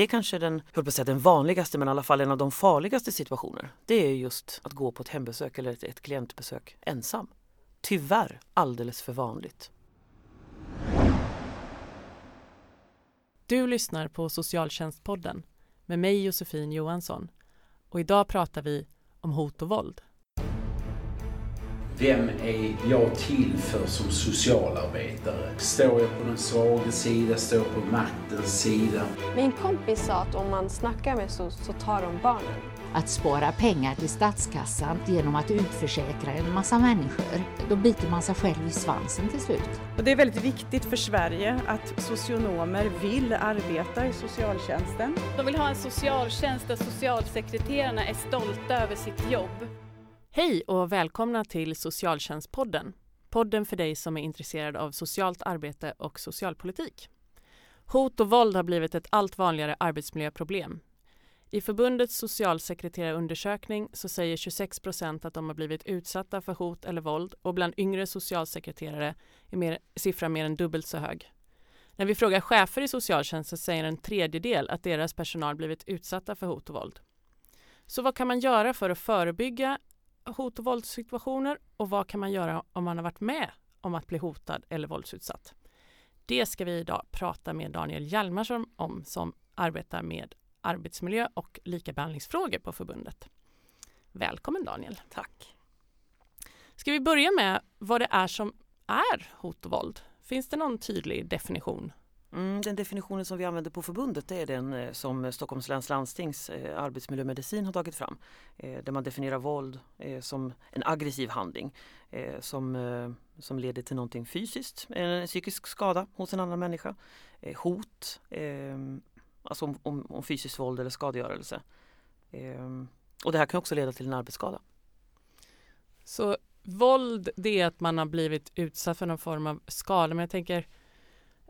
Det är kanske den, jag på att säga den vanligaste men i alla fall en av de farligaste situationer. Det är just att gå på ett hembesök eller ett, ett klientbesök ensam. Tyvärr alldeles för vanligt. Du lyssnar på Socialtjänstpodden med mig Josefin Johansson och idag pratar vi om hot och våld. Vem är jag till för som socialarbetare? Står jag på den svaga sida? Står jag på maktens sida? Min kompis sa att om man snackar med SOS så tar de barnen. Att spara pengar till statskassan genom att utförsäkra en massa människor. Då biter man sig själv i svansen till slut. Och det är väldigt viktigt för Sverige att socionomer vill arbeta i socialtjänsten. De vill ha en socialtjänst där socialsekreterarna är stolta över sitt jobb. Hej och välkomna till Socialtjänstpodden. Podden för dig som är intresserad av socialt arbete och socialpolitik. Hot och våld har blivit ett allt vanligare arbetsmiljöproblem. I förbundets socialsekreterarundersökning så säger 26 procent att de har blivit utsatta för hot eller våld och bland yngre socialsekreterare är mer, siffran mer än dubbelt så hög. När vi frågar chefer i socialtjänsten säger en tredjedel att deras personal blivit utsatta för hot och våld. Så vad kan man göra för att förebygga hot och våldssituationer och vad kan man göra om man har varit med om att bli hotad eller våldsutsatt? Det ska vi idag prata med Daniel Hjalmarsson om som arbetar med arbetsmiljö och likabehandlingsfrågor på förbundet. Välkommen Daniel. Tack. Ska vi börja med vad det är som är hot och våld? Finns det någon tydlig definition? Mm, den definitionen som vi använder på förbundet det är den eh, som Stockholms läns landstings eh, arbetsmiljömedicin har tagit fram. Eh, där man definierar våld som en aggressiv handling som, som leder till någonting fysiskt, en psykisk skada hos en annan människa. hot, alltså om, om, om fysiskt våld eller skadegörelse. och det här kan också leda till en arbetsskada. Så våld det är att man har blivit utsatt för någon form av skada men jag tänker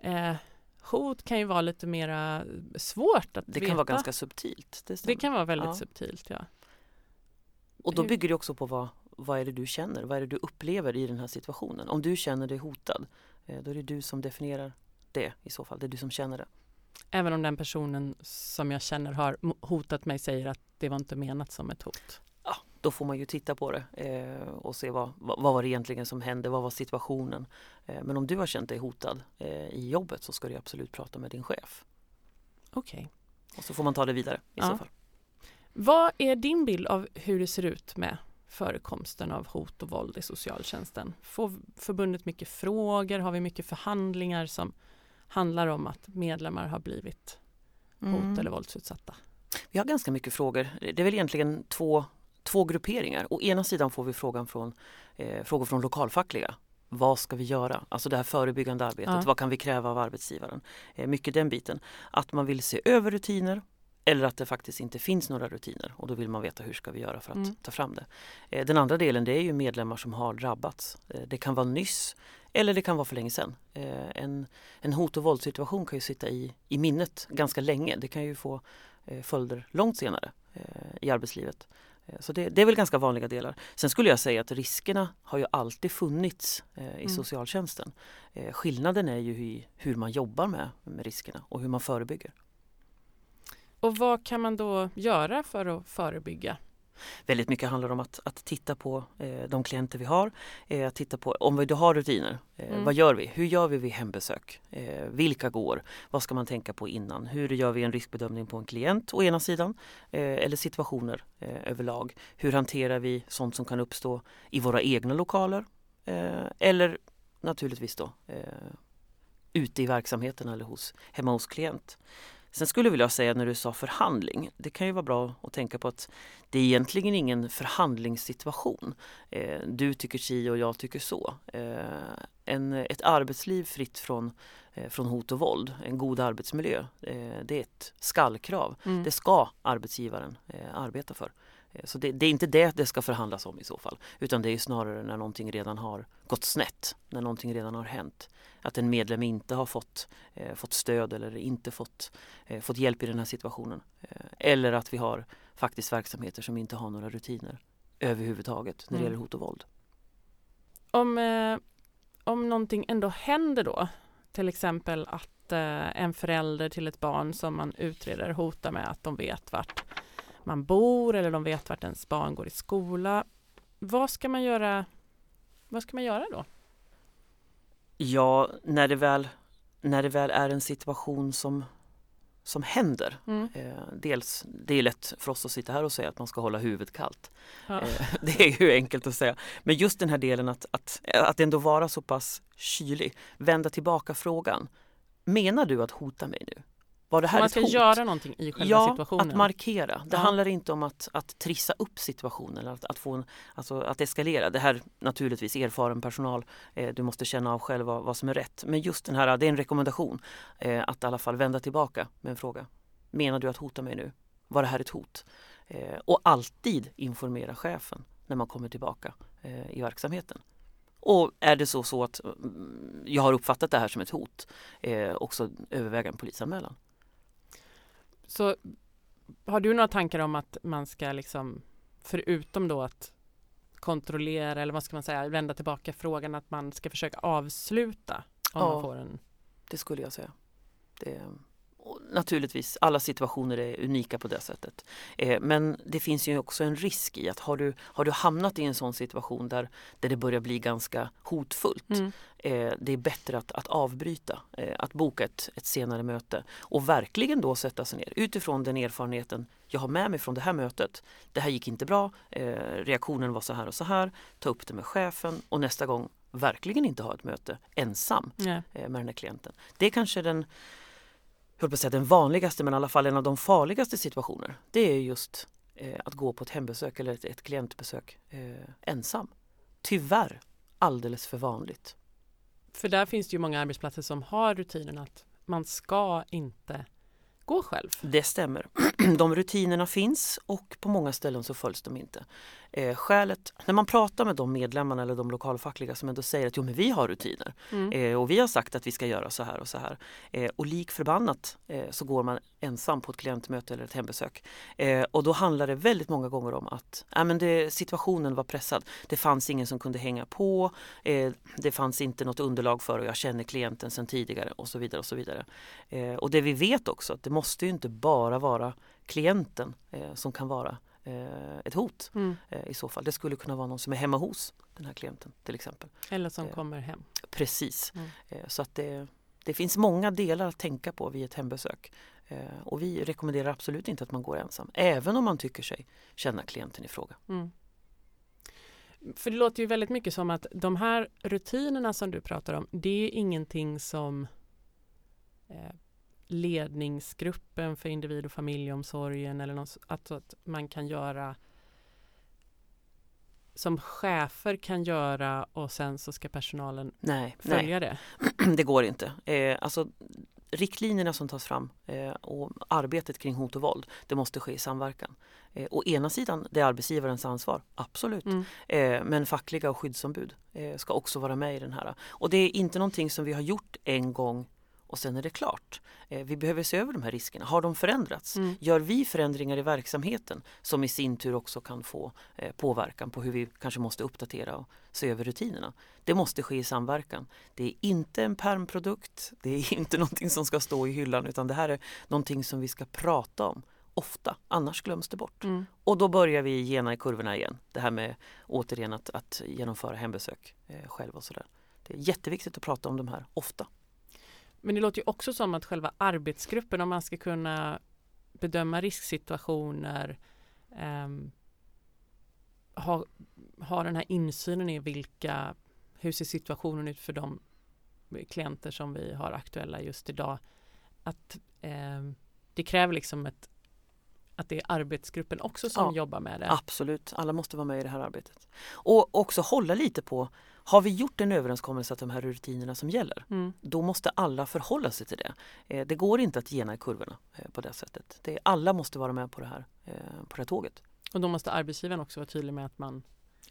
eh, hot kan ju vara lite mera svårt att Det veta. kan vara ganska subtilt. Det, det kan vara väldigt ja. subtilt, ja. Och då bygger det också på vad, vad är det du känner, vad är det du upplever i den här situationen. Om du känner dig hotad, eh, då är det du som definierar det i så fall. Det är du som känner det. Även om den personen som jag känner har hotat mig säger att det var inte menat som ett hot? Då får man ju titta på det eh, och se vad, vad, vad var det egentligen som hände, vad var situationen. Eh, men om du har känt dig hotad eh, i jobbet så ska du absolut prata med din chef. Okej. Okay. Och så får man ta det vidare i ja. så fall. Vad är din bild av hur det ser ut med förekomsten av hot och våld i socialtjänsten? Får förbundet mycket frågor? Har vi mycket förhandlingar som handlar om att medlemmar har blivit hot mm. eller våldsutsatta? Vi har ganska mycket frågor. Det är väl egentligen två, två grupperingar. Å ena sidan får vi frågan från, eh, frågor från lokalfackliga. Vad ska vi göra? Alltså det här förebyggande arbetet. Ja. Vad kan vi kräva av arbetsgivaren? Eh, mycket den biten. Att man vill se över rutiner eller att det faktiskt inte finns några rutiner och då vill man veta hur ska vi göra för att mm. ta fram det. Eh, den andra delen det är ju medlemmar som har drabbats. Eh, det kan vara nyss eller det kan vara för länge sedan. Eh, en, en hot och våldssituation kan ju sitta i, i minnet ganska länge. Det kan ju få följder långt senare i arbetslivet. Så det, det, är väl ganska vanliga delar. Sen skulle jag säga att riskerna har ju alltid funnits i mm. socialtjänsten. Skillnaden är ju hur, hur man jobbar med, med riskerna och hur man förebygger. Och vad kan man då göra för att förebygga? Väldigt mycket handlar om att, att titta på eh, de klienter vi har. Eh, att titta på om vi då har rutiner. Eh, mm. Vad gör vi? Hur gör vi vid hembesök? Eh, vilka går? Vad ska man tänka på innan? Hur gör vi en riskbedömning på en klient å ena sidan? Eh, eller situationer eh, överlag. Hur hanterar vi sånt som kan uppstå i våra egna lokaler? eller naturligtvis då ute i verksamheten eller hos, hemma hos klient. Sen skulle jag vilja säga när du sa förhandling, det kan ju vara bra att tänka på att det är egentligen ingen förhandlingssituation. Eh, du tycker si och jag tycker så. Eh, en, ett arbetsliv fritt från, eh, från hot och våld, en god arbetsmiljö, det är ett skallkrav. Mm. Det ska arbetsgivaren arbeta för. Så det, det, är inte det det ska förhandlas om i så fall. Utan det är snarare när någonting redan har gått snett, när någonting redan har hänt att en medlem inte har fått, eh, fått stöd eller inte fått, eh, fått hjälp i den här situationen. Eh, eller att vi har faktiskt verksamheter som inte har några rutiner överhuvudtaget när det mm. gäller hot och våld. Om, eh, om någonting ändå händer då, till exempel att att eh, en förälder till ett barn som man utreder hotar med att de vet vart man bor eller de vet vart ens barn går i skola. Vad ska man göra, vad ska man göra då? Ja, när det väl, när det väl är en situation som, som händer. Mm. Eh, dels, det är lätt för oss att sitta här och säga att man ska hålla huvudet kallt. Ja. Eh, det är ju enkelt att säga. Men just den här delen att, att, att ändå vara så pass kylig. Vända tillbaka frågan. Menar du att hota mig nu? Var det Så här man ett ska hot? göra någonting i själva ja, situationen? att markera. Det Ja. handlar inte om att, att trissa upp situationen eller att, att, få en, alltså att eskalera. Det här naturligtvis erfaren personal, eh, du måste känna av själv vad, vad som är rätt. Men just den här, det är en rekommendation eh, att i alla fall vända tillbaka med en fråga. Menar du att hota mig nu? Var det här ett hot? Eh, och alltid informera chefen när man kommer tillbaka eh, i verksamheten. Och är det så, så att mm, jag har uppfattat det här som ett hot, eh, också överväga en polisanmälan. Så har du några tankar om att man ska liksom förutom då att kontrollera eller vad ska man säga, vända tillbaka frågan att man ska försöka avsluta om Ja. man får en Det skulle jag säga. Det, naturligtvis, alla situationer är unika på det sättet. Eh, men det finns ju också en risk i att har du, har du hamnat i en sån situation där, där det börjar bli ganska hotfullt. Mm. Eh, det är bättre att, att avbryta, eh, att boka ett, ett senare möte och verkligen då sätta sig ner utifrån den erfarenheten jag har med mig från det här mötet. Det här gick inte bra, eh, reaktionen var så här och så här. Ta upp det med chefen och nästa gång verkligen inte ha ett möte ensam Nej. eh, med den här klienten. Det är kanske den, höll på att säga den vanligaste men i alla fall en av de farligaste situationer. Det är just eh, att gå på ett hembesök eller ett, ett klientbesök eh, ensam. Tyvärr alldeles för vanligt. För där finns det ju många arbetsplatser som har rutinen att man ska inte gå själv. Det stämmer. De rutinerna finns och på många ställen så följs de inte. Eh, skälet, när man pratar med de medlemmarna eller de lokalfackliga som ändå säger att jo men vi har rutiner Mm. eh, och vi har sagt att vi ska göra så här och så här. Eh, och lik förbannat eh, så går man ensam på ett klientmöte eller ett hembesök. Eh, och då handlar det väldigt många gånger om att äh, men det, situationen var pressad. Det fanns ingen som kunde hänga på. Eh, det fanns inte något underlag för och jag känner klienten sedan tidigare och så vidare. Och så vidare. Och det vi vet också att det måste ju inte bara vara klienten som kan vara ett hot Mm. eh, i så fall. Det skulle kunna vara någon som är hemma hos den här klienten till exempel. Eller som Eh. kommer hem. Precis. Mm. Eh, så att det, det finns många delar att tänka på vid ett hembesök. Eh, och vi rekommenderar absolut inte att man går ensam, även om man tycker sig känna klienten i fråga. Mm. För det låter ju väldigt mycket som att de här rutinerna som du pratar om, det är ingenting som eh, ledningsgruppen för individ och familjeomsorgen eller något, att, att man kan göra som chefer kan göra och sen så ska personalen Nej, nej. följa det. det går inte. Eh, alltså, riktlinjerna som tas fram eh, och arbetet kring hot och våld, det måste ske i samverkan. Eh, å ena sidan, det är arbetsgivarens ansvar, absolut. Mm. Eh, men fackliga och skyddsombud eh, ska också vara med i den här. Och det är inte någonting som vi har gjort en gång och sen är det klart. Eh, vi behöver se över de här riskerna. Har de förändrats? Mm. Gör vi förändringar i verksamheten som i sin tur också kan få eh, påverkan på hur vi kanske måste uppdatera och se över rutinerna. Det måste ske i samverkan. Det är inte en permprodukt, det är inte någonting som ska stå i hyllan utan det här är någonting som vi ska prata om ofta, annars glöms det bort. Mm. Och då börjar vi gena i kurvorna igen. Det här med återigen att, att genomföra hembesök eh, själv och sådär. Det är jätteviktigt att prata om de här ofta. Men det låter ju också som att själva arbetsgruppen, om man ska kunna bedöma risksituationer, ehm, ha, ha den här insynen i vilka, hur ser situationen ut för de klienter som vi har aktuella just idag. Att ehm, det kräver liksom ett, att det är arbetsgruppen också som Ja. jobbar med det. Absolut, alla måste vara med i det här arbetet. Och också hålla lite på, har vi gjort en överenskommelse att de här rutinerna som gäller, Mm. då måste alla förhålla sig till det. Eh, det går inte att gena i kurvorna eh, på det sättet. Det, alla måste vara med på det här, eh, på det här tåget. Och då måste arbetsgivaren också vara tydlig med att man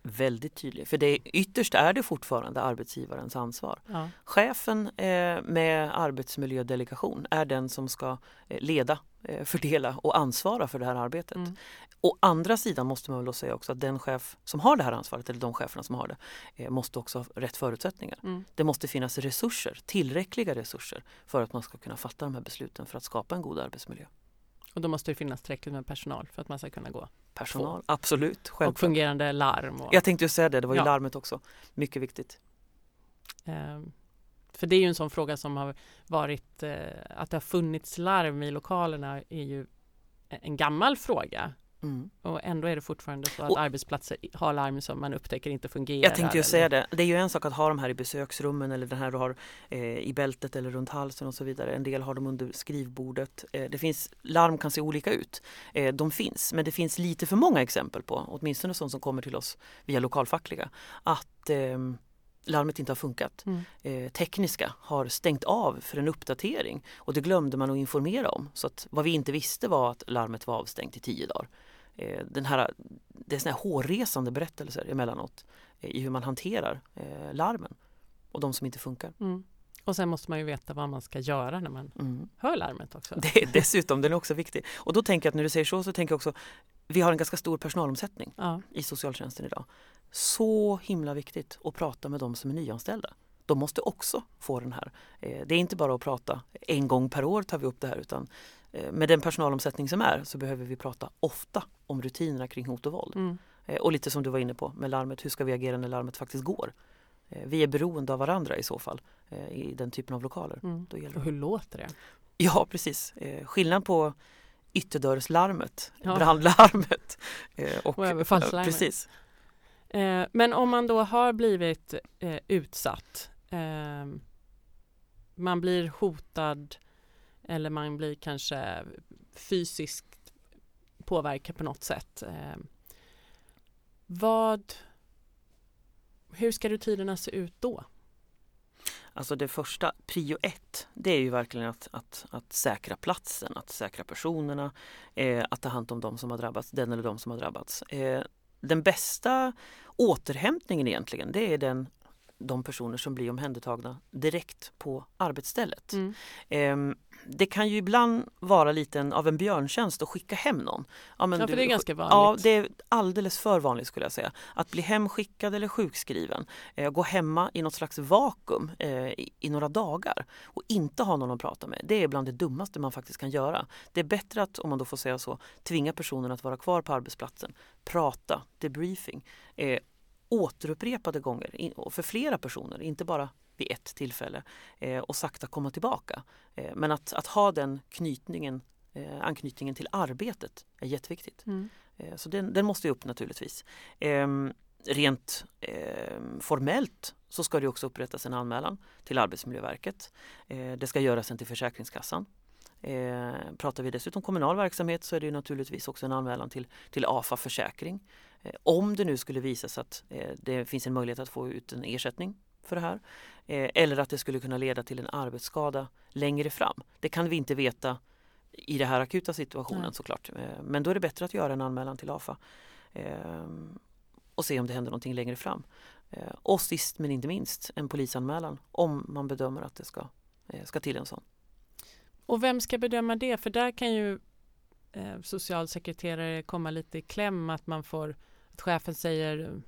Väldigt tydlig, för det, ytterst är det fortfarande arbetsgivarens ansvar. ja, Chefen eh, med arbetsmiljödelegation är den som ska eh, leda eh, fördela och ansvara för det här arbetet. Mm. Å andra sidan måste man väl säga också att den chef som har det här ansvaret, eller de cheferna som har det, eh, måste också ha rätt förutsättningar. Mm. Det måste finnas resurser, tillräckliga resurser för att man ska kunna fatta de här besluten för att skapa en god arbetsmiljö. Och då måste det finnas tillräckligt med personal för att man ska kunna gå. Personal, absolut, Och självklart. fungerande larm. Och, Jag tänkte ju säga det, det var ju Ja. larmet också. Mycket viktigt. eh, för det är ju en sån fråga som har varit eh, att det har funnits larm i lokalerna är ju en gammal fråga. Mm. Och ändå är det fortfarande så att Och- arbetsplatser har larm som man upptäcker inte fungerar. Jag tänkte ju säga det. Det är ju en sak att ha de här i besöksrummen eller den här du har eh, i bältet eller runt halsen och så vidare. En del har dem under skrivbordet. Eh, det finns, larm kan se olika ut. Eh, de finns, men det finns lite för många exempel på, åtminstone sånt som kommer till oss via lokalfackliga, att eh, larmet inte har funkat. Mm. Eh, tekniska har stängt av för en uppdatering och det glömde man att informera om. Så att vad vi inte visste var att larmet var avstängt i tio dagar. Eh, den här, det är såna här hårresande berättelser emellanåt eh, i hur man hanterar eh, larmen och de som inte funkar. Mm. Och sen måste man ju veta vad man ska göra när man Mm. hör larmet också. Det dessutom, den är också viktig. Och då tänker jag att när du säger så, så tänker jag också vi har en ganska stor personalomsättning Ja. i socialtjänsten idag. Så himla viktigt att prata med de som är nyanställda. De måste också få den här. Det är inte bara att prata en gång per år tar vi upp det här utan med den personalomsättning som är så behöver vi prata ofta om rutinerna kring hot och våld. Mm. Eh, Och lite som du var inne på med larmet, hur ska vi agera när larmet faktiskt går? Eh, Vi är beroende av varandra i så fall eh, i den typen av lokaler. Mm. Då gäller Och det. hur låter det? Ja precis, skillnad på ytterdörrslarmet, Ja. brandlarmet och, Och överfallslarmet. precis. Men om man då har blivit utsatt, eh, man blir hotad eller man blir kanske fysiskt påverka på något sätt. Eh, vad, hur ska rutinerna se ut då? Alltså det första, prio ett, det är ju verkligen att, att, att säkra platsen, att säkra personerna, eh, att ta hand om de som har drabbats, den eller de som har drabbats. Eh, den bästa återhämtningen egentligen, det är den, de personer som blir omhändertagna direkt på arbetsstället. Mm. Ehm, det kan ju ibland vara lite av en björntjänst att skicka hem någon. Ja, men Ja, för det är ganska vanligt. Ja, det är alldeles för vanligt skulle jag säga. Att bli hemskickad eller sjukskriven, eh, gå hemma i något slags vakuum eh, i, i några dagar och inte ha någon att prata med. Det är bland det dummaste man faktiskt kan göra. Det är bättre att, om man då får säga så, tvinga personen att vara kvar på arbetsplatsen, prata, debriefing, eh, återupprepade gånger och för flera personer, inte bara vid ett tillfälle eh, och sakta komma tillbaka. Eh, men att, att ha den knytningen, eh, anknytningen till arbetet är jätteviktigt. Mm. Så den, den måste upp naturligtvis. Ehm, rent ehm, formellt så ska det också upprättas en anmälan till Arbetsmiljöverket. Det ska göras en till Försäkringskassan. Pratar vi dessutom kommunal verksamhet så är det naturligtvis också en anmälan till, till AFA Försäkring. Eh, om det nu skulle visa sig att eh, det finns en möjlighet att få ut en ersättning för det här. Eh, eller att det skulle kunna leda till en arbetsskada längre fram. Det kan vi inte veta i den här akuta situationen Nej. såklart. Men då är det bättre att göra en anmälan till AFA och se om det händer någonting längre fram. Och sist men inte minst en polisanmälan om man bedömer att det ska, ska till en sån. Och vem ska bedöma det? För där kan ju eh, socialsekreterare komma lite i kläm att man får att chefen säger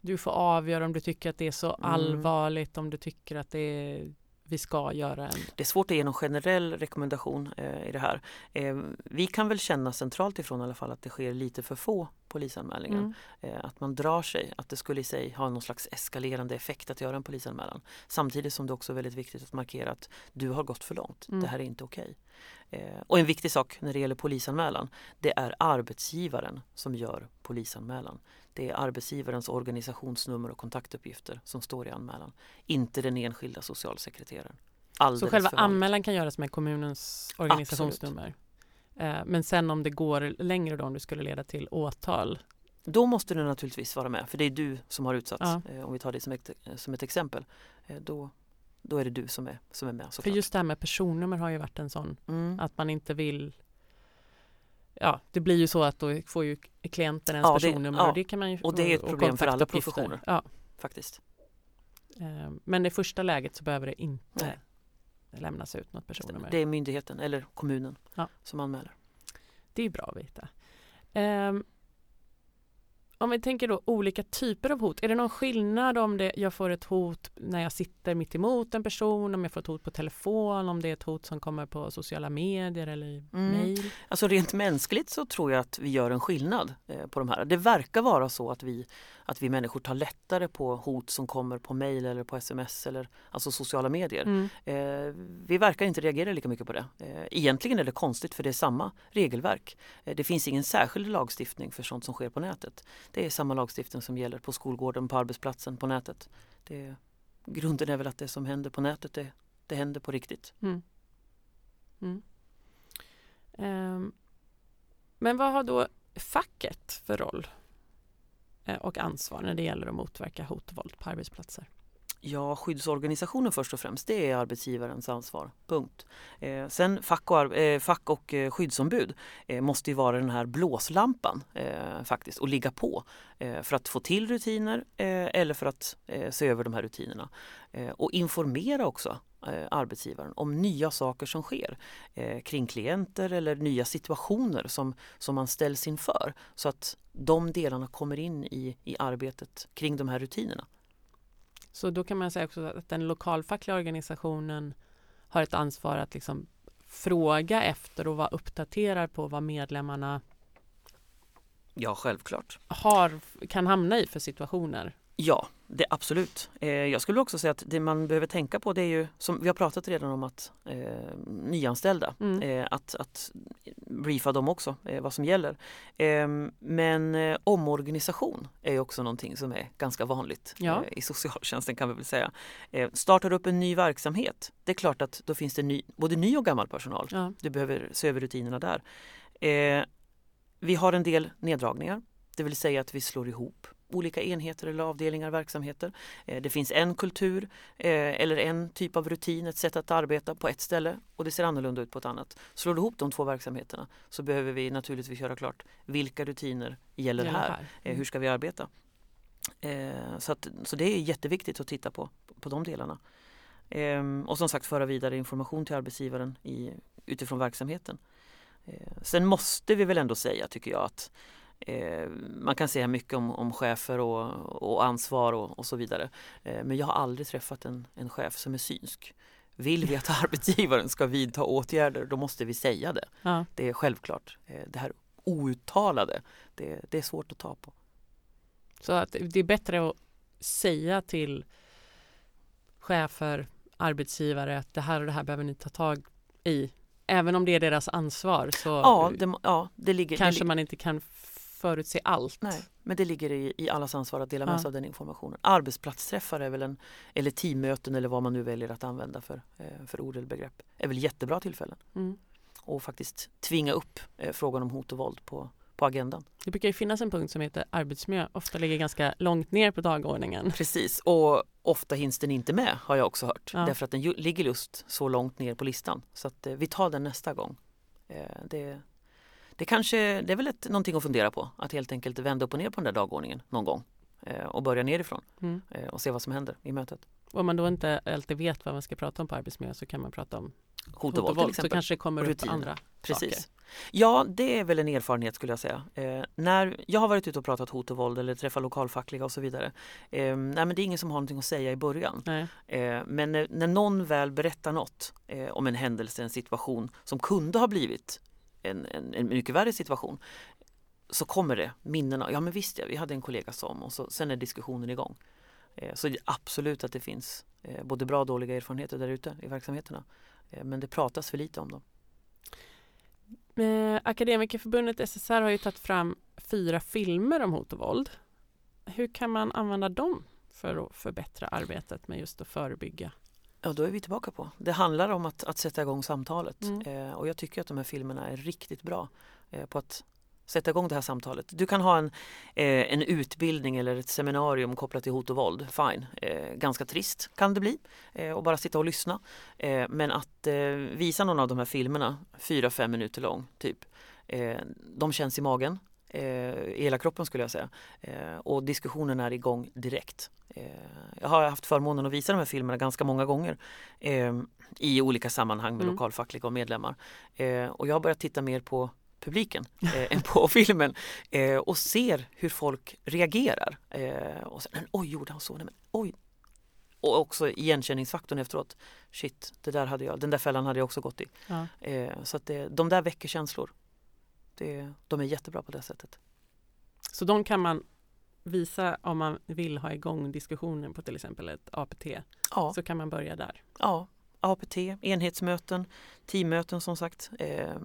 du får avgöra om du tycker att det är så Mm. allvarligt, om du tycker att det är, vi ska göra en... Det är svårt att ge någon generell rekommendation eh, i det här. Eh, vi kan väl känna centralt ifrån i alla fall att det sker lite för få polisanmälningar. Mm. Eh, att man drar sig, att det skulle i sig ha någon slags eskalerande effekt att göra en polisanmälan. Samtidigt som det också är väldigt viktigt att markera att du har gått för långt. Mm. Det här är inte okej. Eh, och en viktig sak när det gäller polisanmälan, det är arbetsgivaren som gör polisanmälan. Det är arbetsgivarens organisationsnummer och kontaktuppgifter som står i anmälan, inte den enskilda socialsekreteraren. Alldeles Så själva anmälan kan göras med kommunens organisationsnummer. Eh, men sen om det går längre då, om det skulle leda till åtal. Då måste du naturligtvis vara med, för det är du som har utsatts. Ja. Eh, om vi tar det som ett, som ett exempel. Eh, då, då är det du som är, som är med För såklart. just det här med personnummer har ju varit en sån mm. att man inte vill Ja, det blir ju så att då får ju klienten ens Ja, personnummer ja. och det kan man ju Och det är ett och problem för alla professioner. Ja, Faktiskt. eh, men i första läget så behöver det inte Nej. Lämnas ut något personnummer. Det är myndigheten eller kommunen Ja. som anmäler. Det är bra att veta. Ehm, om vi tänker då olika typer av hot. Är det någon skillnad om det, jag får ett hot när jag sitter mitt emot en person, om jag får ett hot på telefon, om det är ett hot som kommer på sociala medier eller i Mm. mejl? Alltså rent mänskligt så tror jag att vi gör en skillnad eh, på de här. Det verkar vara så att vi, att vi människor tar lättare på hot som kommer på mejl eller på sms eller alltså sociala medier. Mm. Eh, vi verkar inte reagera lika mycket på det. Eh, egentligen är det konstigt för det är samma regelverk. Eh, det finns ingen särskild lagstiftning för sånt som sker på nätet. Det är samma lagstiftning som gäller på skolgården, på arbetsplatsen, på nätet. Det, grunden är väl att det som händer på nätet, det, det händer på riktigt. Mm. Mm. Ehm, men vad har då facket för roll Eh, och ansvar när det gäller att motverka hot och våld på arbetsplatser? Ja, skyddsorganisationen först och främst, det är arbetsgivarens ansvar. Punkt. Eh, sen fack och, eh, fack och eh, skyddsombud eh, måste ju vara den här blåslampan eh, faktiskt och ligga på eh, för att få till rutiner eh, eller för att eh, se över de här rutinerna. Eh, och informera också arbetsgivaren om nya saker som sker eh, kring klienter eller nya situationer som, som man ställs inför så att de delarna kommer in i, i arbetet kring de här rutinerna. Så då kan man säga också att den lokalfackliga organisationen har ett ansvar att liksom fråga efter och vara uppdaterad på vad medlemmarna Ja, självklart. har, kan hamna i för situationer. Ja, det absolut. Eh, jag skulle också säga att det man behöver tänka på det är ju, som vi har pratat redan om att eh, nyanställda, Mm. eh, att, att briefa dem också eh, vad som gäller. Eh, men eh, omorganisation är också någonting som är ganska vanligt Ja. eh, i socialtjänsten kan vi väl säga. Startar du upp en ny verksamhet, det är klart att då finns det ny, både ny och gammal personal. Ja. Du behöver se över rutinerna där. Vi har en del neddragningar, det vill säga att vi slår ihop olika enheter eller avdelningar, verksamheter. Eh, det finns en kultur eh, eller en typ av rutin, ett sätt att arbeta på ett ställe och det ser annorlunda ut på ett annat. Slår du ihop de två verksamheterna så behöver vi naturligtvis göra klart vilka rutiner gäller här. Eh, hur ska vi arbeta? Så, att, så det är jätteviktigt att titta på, på de delarna. Ehm, och som sagt föra vidare information till arbetsgivaren i, utifrån verksamheten. Sen måste vi väl ändå säga, tycker jag, att eh, man kan säga mycket om, om chefer och, och ansvar och, och så vidare. Eh, men jag har aldrig träffat en, en chef som är synsk. Vill vi att arbetsgivaren ska vidta åtgärder, då måste vi säga det. Ja. Det är självklart. Eh, det här outtalade, det, det är svårt att ta på. Så att det är bättre att säga till chefer, arbetsgivare att det här och det här behöver ni ta tag i. Även om det är deras ansvar så Ja, det, ja, det ligger... kanske man inte kan förutse allt. Nej, men det ligger i, i allas ansvar att dela med Ja. sig av den informationen. Arbetsplatsträffar är väl en, eller teammöten eller vad man nu väljer att använda för, eh, för ord eller begrepp, är väl jättebra tillfällen. Mm. Och faktiskt tvinga upp eh, frågan om hot och våld på, på agendan. Det brukar ju finnas en punkt som heter arbetsmiljö, ofta ligger ganska långt ner på dagordningen. Precis, och ofta hinns den inte med har jag också hört. Ja. Därför att den ligger just så långt ner på listan. Så att eh, vi tar den nästa gång. Det, det kanske, det är väl ett, någonting att fundera på. Att helt enkelt vända upp och ner på den där dagordningen någon gång. Eh, och börja nerifrån Mm. eh, och se vad som händer i mötet. Och om man då inte alltid vet vad man ska prata om på arbetsmiljö så kan man prata om Hot och våld till så exempel. kanske det kommer upp Rutiner. andra Precis. saker. Ja, det är väl en erfarenhet skulle jag säga. Eh, när jag har varit ute och pratat hot och våld eller träffat lokalfackliga och så vidare. Eh, nej, men det är ingen som har någonting att säga i början. Eh, men när, när någon väl berättar något eh, om en händelse, en situation som kunde ha blivit en, en, en mycket värre situation så kommer det minnena. Ja men visst ja, vi hade en kollega som och så, sen är diskussionen igång. Eh, så absolut att det finns eh, både bra och dåliga erfarenheter där ute i verksamheterna. Eh, men det pratas för lite om dem. Eh, Akademikerförbundet SSR har ju tagit fram fyra filmer om hot och våld. Hur kan man använda dem för att förbättra arbetet med just att förebygga? Ja, då är vi tillbaka på. Det handlar om att, att sätta igång samtalet. Mm. Eh, och jag tycker att de här filmerna är riktigt bra eh, på att sätta igång det här samtalet. Du kan ha en, eh, en utbildning eller ett seminarium kopplat till hot och våld. Fine. Eh, ganska trist kan det bli. Eh, och bara sitta och lyssna. Eh, men att eh, visa någon av de här filmerna, fyra, fem minuter lång typ. Eh, de känns i magen. Eh, I hela kroppen skulle jag säga. Eh, och diskussionen är igång direkt. Eh, jag har haft förmånen att visa de här filmerna ganska många gånger. Eh, i olika sammanhang med Mm. lokalfackliga och medlemmar. Eh, och jag har börjat titta mer på publiken eh, än på filmen och ser hur folk reagerar. Och sen, oj, gjorde han så? Nej, men, oj. Och också igenkänningsfaktorn efteråt. Shit, det där hade jag, den där fällan hade jag också gått i. Ja. Eh, så att det, de där väcker känslor. Det, de är jättebra på det sättet. Så de kan man visa om man vill ha igång diskussionen på till exempel ett APT. Ja, Så kan man börja där. ja. APT, enhetsmöten, teammöten som sagt. Eh,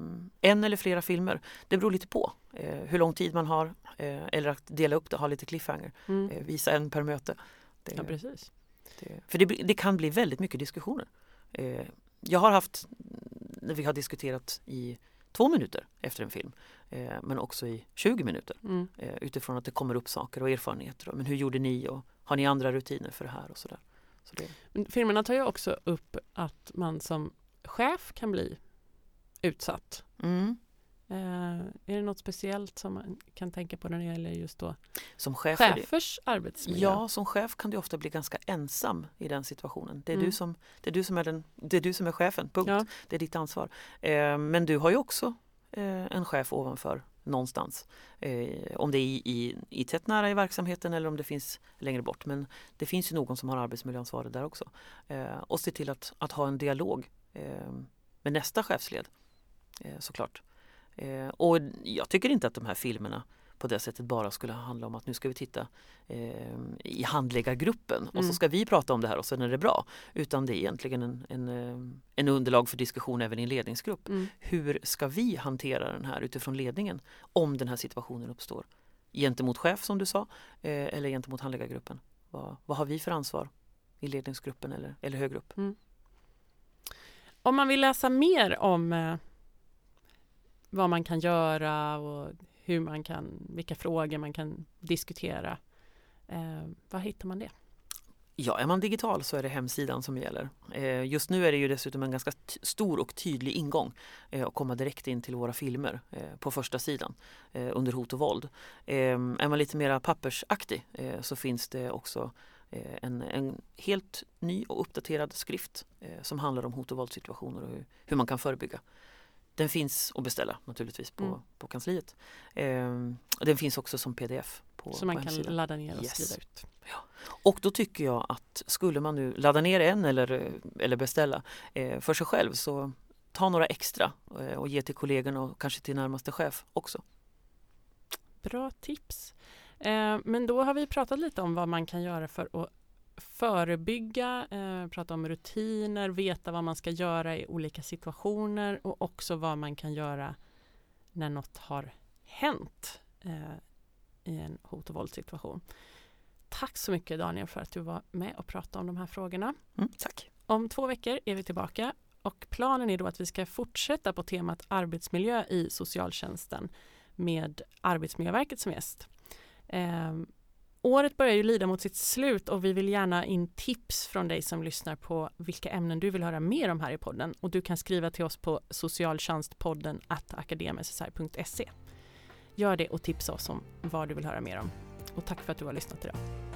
en eller flera filmer. Det beror lite på eh, hur lång tid man har eh, eller att dela upp det, ha lite cliffhanger. Mm. Eh, visa en per möte. Det, Ja, precis. det, för det, det kan bli väldigt mycket diskussioner. Eh, jag har haft, när vi har diskuterat i två minuter efter en film, eh, men också i 20 minuter Mm. eh, utifrån att det kommer upp saker och erfarenheter. Och, Men hur gjorde ni och har ni andra rutiner för det här och sådär. Så det, Filmerna tar ju också upp att man som chef kan bli utsatt. mm. Eh, är det något speciellt som man kan tänka på när det gäller just då Som chef det, chefers arbetsmiljö? Ja, som chef kan du ofta bli ganska ensam i den situationen. Det är, Mm. du, som, det är, du, som är, den, det är du som är chefen, punkt. Ja. Det är ditt ansvar. Eh, men du har ju också eh, en chef ovanför någonstans. Eh, om det är i, i, i tätt nära i verksamheten eller om det finns längre bort. Men det finns ju någon som har arbetsmiljöansvaret där också. Eh, och se till att, att ha en dialog eh, med nästa chefsled såklart. Eh, och jag tycker inte att de här filmerna på det sättet bara skulle handla om att nu ska vi titta eh, i handläggargruppen och så Mm. ska vi prata om det här och sen är det bra. Utan det är egentligen en, en, eh, en underlag för diskussion även i en ledningsgrupp. Mm. Hur ska vi hantera den här utifrån ledningen om den här situationen uppstår? Gentemot chef som du sa eh, eller gentemot handläggargruppen. Vad, vad har vi för ansvar i ledningsgruppen eller, eller högre upp? Om man vill läsa mer om eh, vad man kan göra och hur man kan, vilka frågor man kan diskutera, eh, var hittar man det? Ja, är man digital så är det hemsidan som gäller. Eh, just nu är det ju dessutom en ganska stor och tydlig ingång eh, att komma direkt in till våra filmer eh, på första sidan eh, under hot och våld. Eh, är man lite mer pappersaktig eh, så finns det också eh, en, en helt ny och uppdaterad skrift eh, som handlar om hot och våldssituationer och hur, hur man kan förebygga. Den finns att beställa naturligtvis på, Mm. på kansliet. Eh, och den finns också som pdf på, Så man på kan hemsidan. ladda ner och Yes. skriva ut. Och då tycker jag att skulle man nu ladda ner en eller, eller beställa eh, för sig själv så ta några extra eh, och ge till kollegorna och kanske till närmaste chef också. Bra tips. Eh, men då har vi pratat lite om vad man kan göra för att förebygga, eh, prata om rutiner, veta vad man ska göra i olika situationer och också vad man kan göra när något har hänt eh, i en hot och våldssituation. Tack så mycket Daniel för att du var med och pratade om de här frågorna. Mm, tack! Om två veckor är vi tillbaka och planen är då att vi ska fortsätta på temat arbetsmiljö i socialtjänsten med Arbetsmiljöverket som gäst. Eh, året börjar ju lida mot sitt slut och vi vill gärna in tips från dig som lyssnar på vilka ämnen du vill höra mer om här i podden och du kan skriva till oss på socialtjänstpodden akademssr.se. Gör det och tipsa oss om vad du vill höra mer om. Och tack för att du har lyssnat idag.